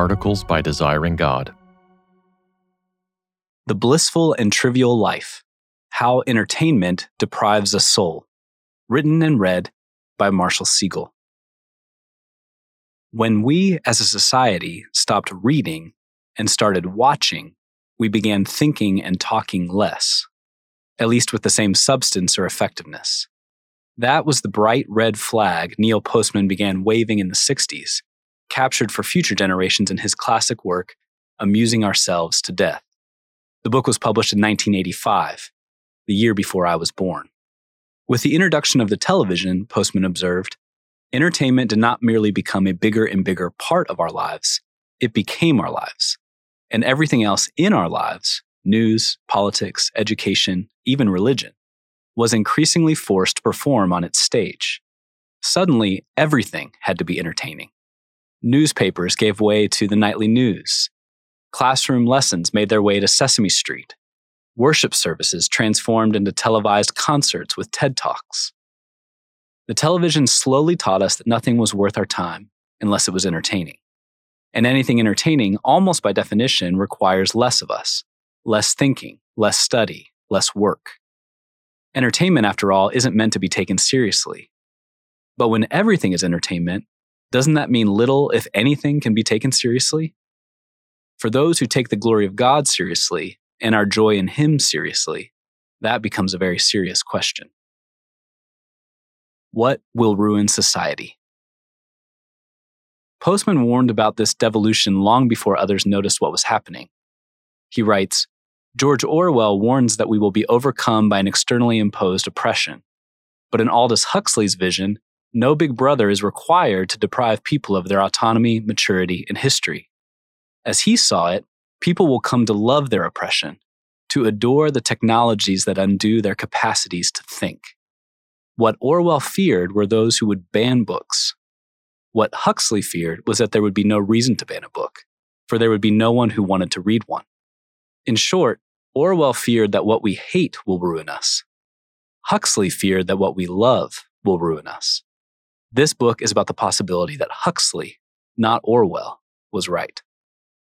Articles by Desiring God. The Blissful and Trivial Life How Entertainment Deprives a Soul. Written and read by Marshall Segal. When we as a society stopped reading and started watching, we began thinking and talking less, at least with the same substance or effectiveness. That was the bright red flag Neil Postman began waving in the 60s, captured for future generations in his classic work, Amusing Ourselves to Death. The book was published in 1985, the year before I was born. With the introduction of the television, Postman observed, entertainment did not merely become a bigger and bigger part of our lives, it became our lives. And everything else in our lives news, politics, education, even religion was increasingly forced to perform on its stage. Suddenly, everything had to be entertaining. Newspapers gave way to the nightly news. Classroom lessons made their way to Sesame Street. Worship services transformed into televised concerts with TED Talks. The television slowly taught us that nothing was worth our time unless it was entertaining. And anything entertaining, almost by definition, requires less of us less thinking, less study, less work. Entertainment, after all, isn't meant to be taken seriously. But when everything is entertainment, doesn't that mean little, if anything, can be taken seriously? For those who take the glory of God seriously and our joy in Him seriously, that becomes a very serious question. What will ruin society? Postman warned about this devolution long before others noticed what was happening. He writes George Orwell warns that we will be overcome by an externally imposed oppression. But in Aldous Huxley's vision, no big brother is required to deprive people of their autonomy, maturity, and history. As he saw it, people will come to love their oppression, to adore the technologies that undo their capacities to think. What Orwell feared were those who would ban books. What Huxley feared was that there would be no reason to ban a book, for there would be no one who wanted to read one. In short, Orwell feared that what we hate will ruin us. Huxley feared that what we love will ruin us. This book is about the possibility that Huxley, not Orwell, was right.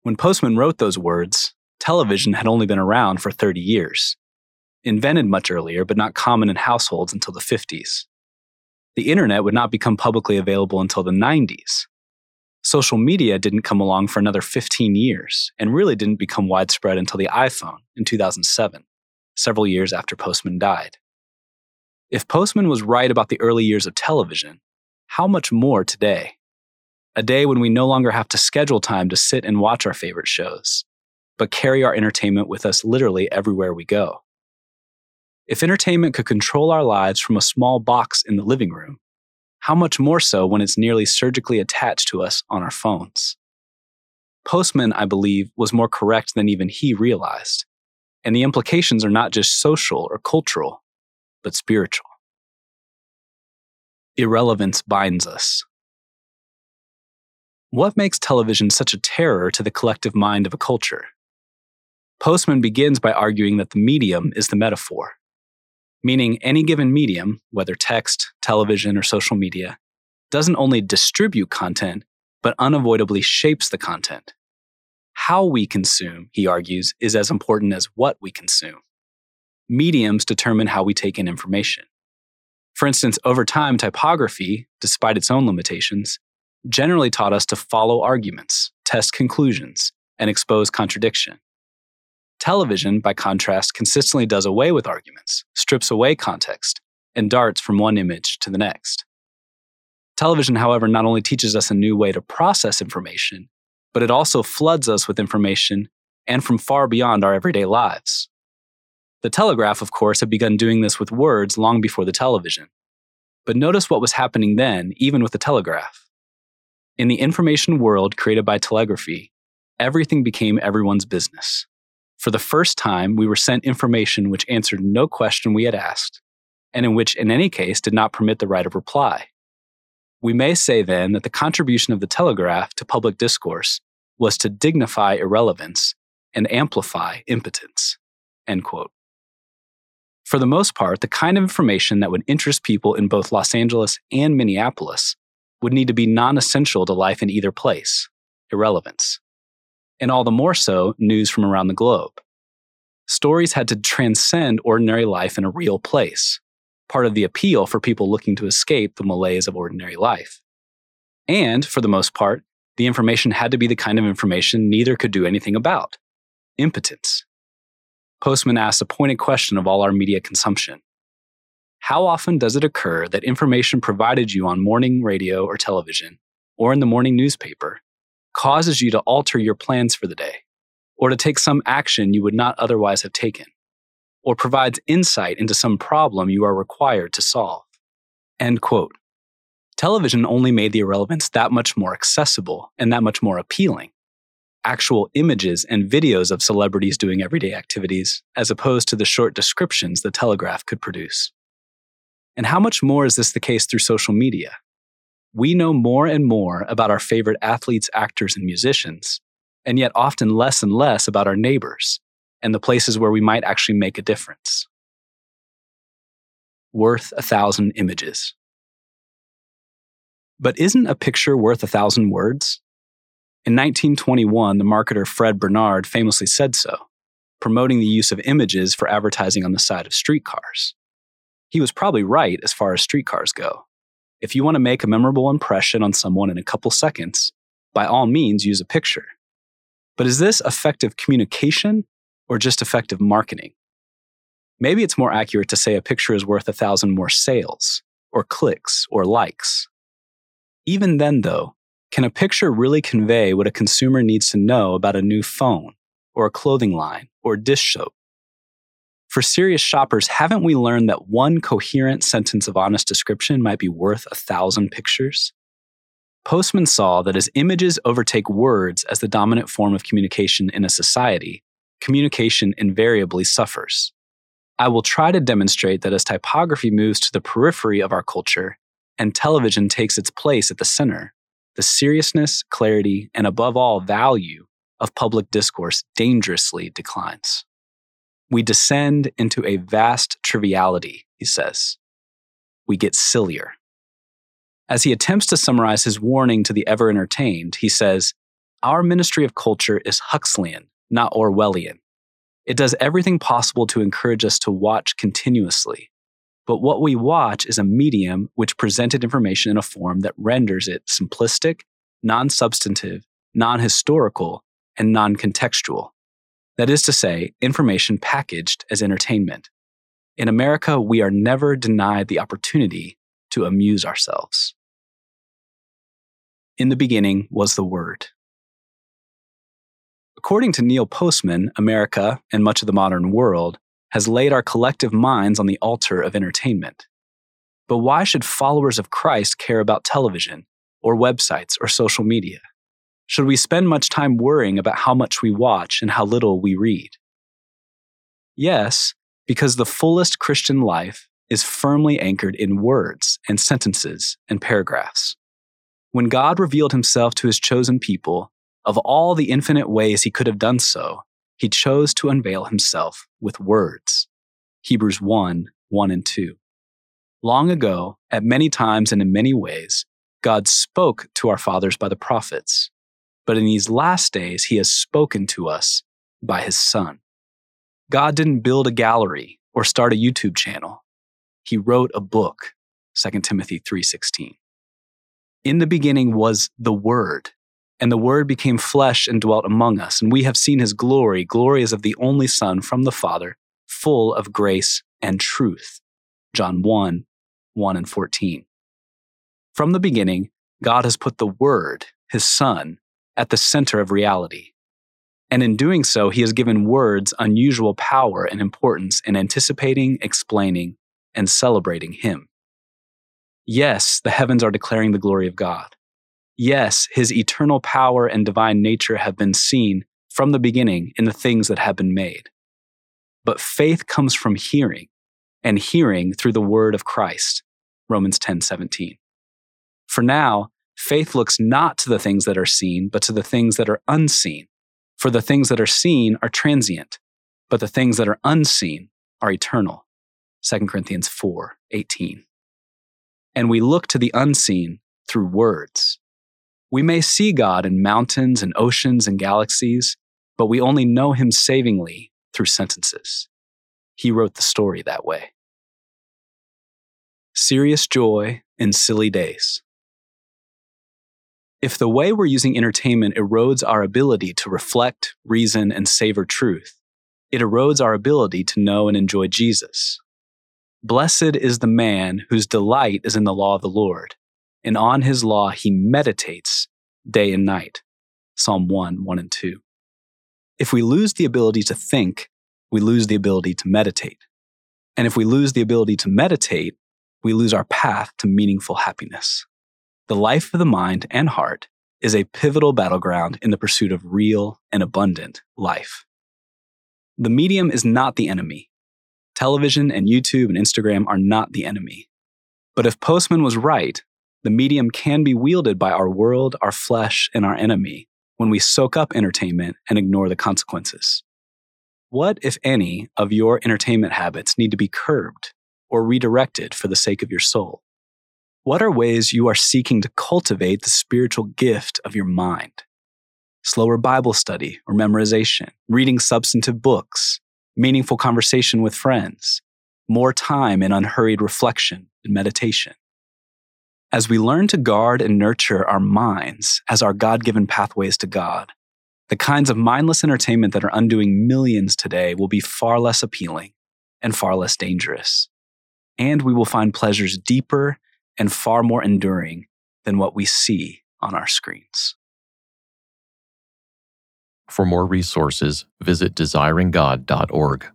When Postman wrote those words, television had only been around for 30 years, invented much earlier, but not common in households until the 50s. The internet would not become publicly available until the 90s, social media didn't come along for another 15 years and really didn't become widespread until the iPhone in 2007, several years after Postman died. If Postman was right about the early years of television, how much more today? A day when we no longer have to schedule time to sit and watch our favorite shows, but carry our entertainment with us literally everywhere we go. If entertainment could control our lives from a small box in the living room, how much more so when it's nearly surgically attached to us on our phones? Postman, I believe, was more correct than even he realized. And the implications are not just social or cultural, but spiritual. Irrelevance binds us. What makes television such a terror to the collective mind of a culture? Postman begins by arguing that the medium is the metaphor meaning any given medium, whether text, television, or social media, doesn't only distribute content, but unavoidably shapes the content. How we consume, he argues, is as important as what we consume. Mediums determine how we take in information. For instance, over time, typography, despite its own limitations, generally taught us to follow arguments, test conclusions, and expose contradiction. Television, by contrast, consistently does away with arguments, strips away context, and darts from one image to the next. Television, however, not only teaches us a new way to process information, but it also floods us with information and from far beyond our everyday lives. The telegraph, of course, had begun doing this with words long before the television. But notice what was happening then, even with the telegraph. In the information world created by telegraphy, everything became everyone's business. For the first time, we were sent information which answered no question we had asked, and in which, in any case, did not permit the right of reply. We may say then that the contribution of the telegraph to public discourse was to dignify irrelevance and amplify impotence. End quote. For the most part, the kind of information that would interest people in both Los Angeles and Minneapolis would need to be non essential to life in either place irrelevance. and all the more so, news from around the globe. Stories had to transcend ordinary life in a real place, part of the appeal for people looking to escape the malaise of ordinary life. And, for the most part, the information had to be the kind of information neither could do anything about impotence. Postman asks a pointed question of all our media consumption How often does it occur that information provided you on morning radio or television, or in the morning newspaper, causes you to alter your plans for the day, or to take some action you would not otherwise have taken, or provides insight into some problem you are required to solve? End quote. Television only made the irrelevance that much more accessible and that much more appealing. Actual images and videos of celebrities doing everyday activities, as opposed to the short descriptions the Telegraph could produce. And how much more is this the case through social media? We know more and more about our favorite athletes, actors, and musicians, and yet often less and less about our neighbors and the places where we might actually make a difference. Worth a thousand images. But isn't a picture worth a thousand words? In 1921, the marketer Fred Barnard famously said so, promoting the use of images for advertising on the side of streetcars. He was probably right as far as streetcars go. If you want to make a memorable impression on someone in a couple seconds, by all means use a picture. But is this effective communication or just effective marketing? Maybe it's more accurate to say a picture is worth a thousand more sales, or clicks, or likes. Even then, though, can a picture really convey what a consumer needs to know about a new phone, or a clothing line, or dish soap? For serious shoppers, haven't we learned that one coherent sentence of honest description might be worth a thousand pictures? Postman saw that as images overtake words as the dominant form of communication in a society, communication invariably suffers. I will try to demonstrate that as typography moves to the periphery of our culture, and television takes its place at the center, the seriousness, clarity, and above all, value of public discourse dangerously declines. We descend into a vast triviality, he says. We get sillier. As he attempts to summarize his warning to the ever entertained, he says, Our ministry of culture is Huxleyan, not Orwellian. It does everything possible to encourage us to watch continuously, but what we watch is a medium which presented information in a form that renders it simplistic, non substantive, non historical, and non contextual. That is to say, information packaged as entertainment. In America, we are never denied the opportunity to amuse ourselves. In the beginning was the Word. According to Neil Postman, America, and much of the modern world, has laid our collective minds on the altar of entertainment. But why should followers of Christ care about television, or websites, or social media? Should we spend much time worrying about how much we watch and how little we read? Yes, because the fullest Christian life is firmly anchored in words and sentences and paragraphs. When God revealed himself to his chosen people, of all the infinite ways he could have done so, he chose to unveil himself with words. Hebrews 1 1 and 2. Long ago, at many times and in many ways, God spoke to our fathers by the prophets. But in these last days, he has spoken to us by his Son. God didn't build a gallery or start a YouTube channel. He wrote a book, 2 Timothy 3:16. In the beginning was the Word, and the Word became flesh and dwelt among us, and we have seen his glory. Glory as of the only Son from the Father, full of grace and truth. John 1 1 and 14. From the beginning, God has put the Word, his Son, at the center of reality. And in doing so, he has given words unusual power and importance in anticipating, explaining, and celebrating him. Yes, the heavens are declaring the glory of God. Yes, his eternal power and divine nature have been seen from the beginning in the things that have been made. But faith comes from hearing, and hearing through the word of Christ. Romans 10:17. For now, faith looks not to the things that are seen, but to the things that are unseen. For the things that are seen are transient, but the things that are unseen are eternal. 2 Corinthians 4:18. And we look to the unseen through words We may see God in mountains and oceans and galaxies, but we only know him savingly through sentences. He wrote the story that way. Serious joy in silly days. If the way we're using entertainment erodes our ability to reflect, reason, and savor truth, it erodes our ability to know and enjoy Jesus. Blessed is the man whose delight is in the law of the Lord, and on his law he meditates day and night. Psalm 1, 1 and 2. If we lose the ability to think, we lose the ability to meditate. And if we lose the ability to meditate, we lose our path to meaningful happiness. The life of the mind and heart is a pivotal battleground in the pursuit of real and abundant life. The medium is not the enemy. Television and YouTube and Instagram are not the enemy. But if Postman was right, the medium can be wielded by our world, our flesh, and our enemy when we soak up entertainment and ignore the consequences. What, if any, of your entertainment habits need to be curbed or redirected for the sake of your soul? What are ways you are seeking to cultivate the spiritual gift of your mind? Slower Bible study or memorization, reading substantive books, meaningful conversation with friends, more time in unhurried reflection and meditation. As we learn to guard and nurture our minds as our God given pathways to God, the kinds of mindless entertainment that are undoing millions today will be far less appealing and far less dangerous. And we will find pleasures deeper and far more enduring than what we see on our screens. For more resources, visit desiringgod.org.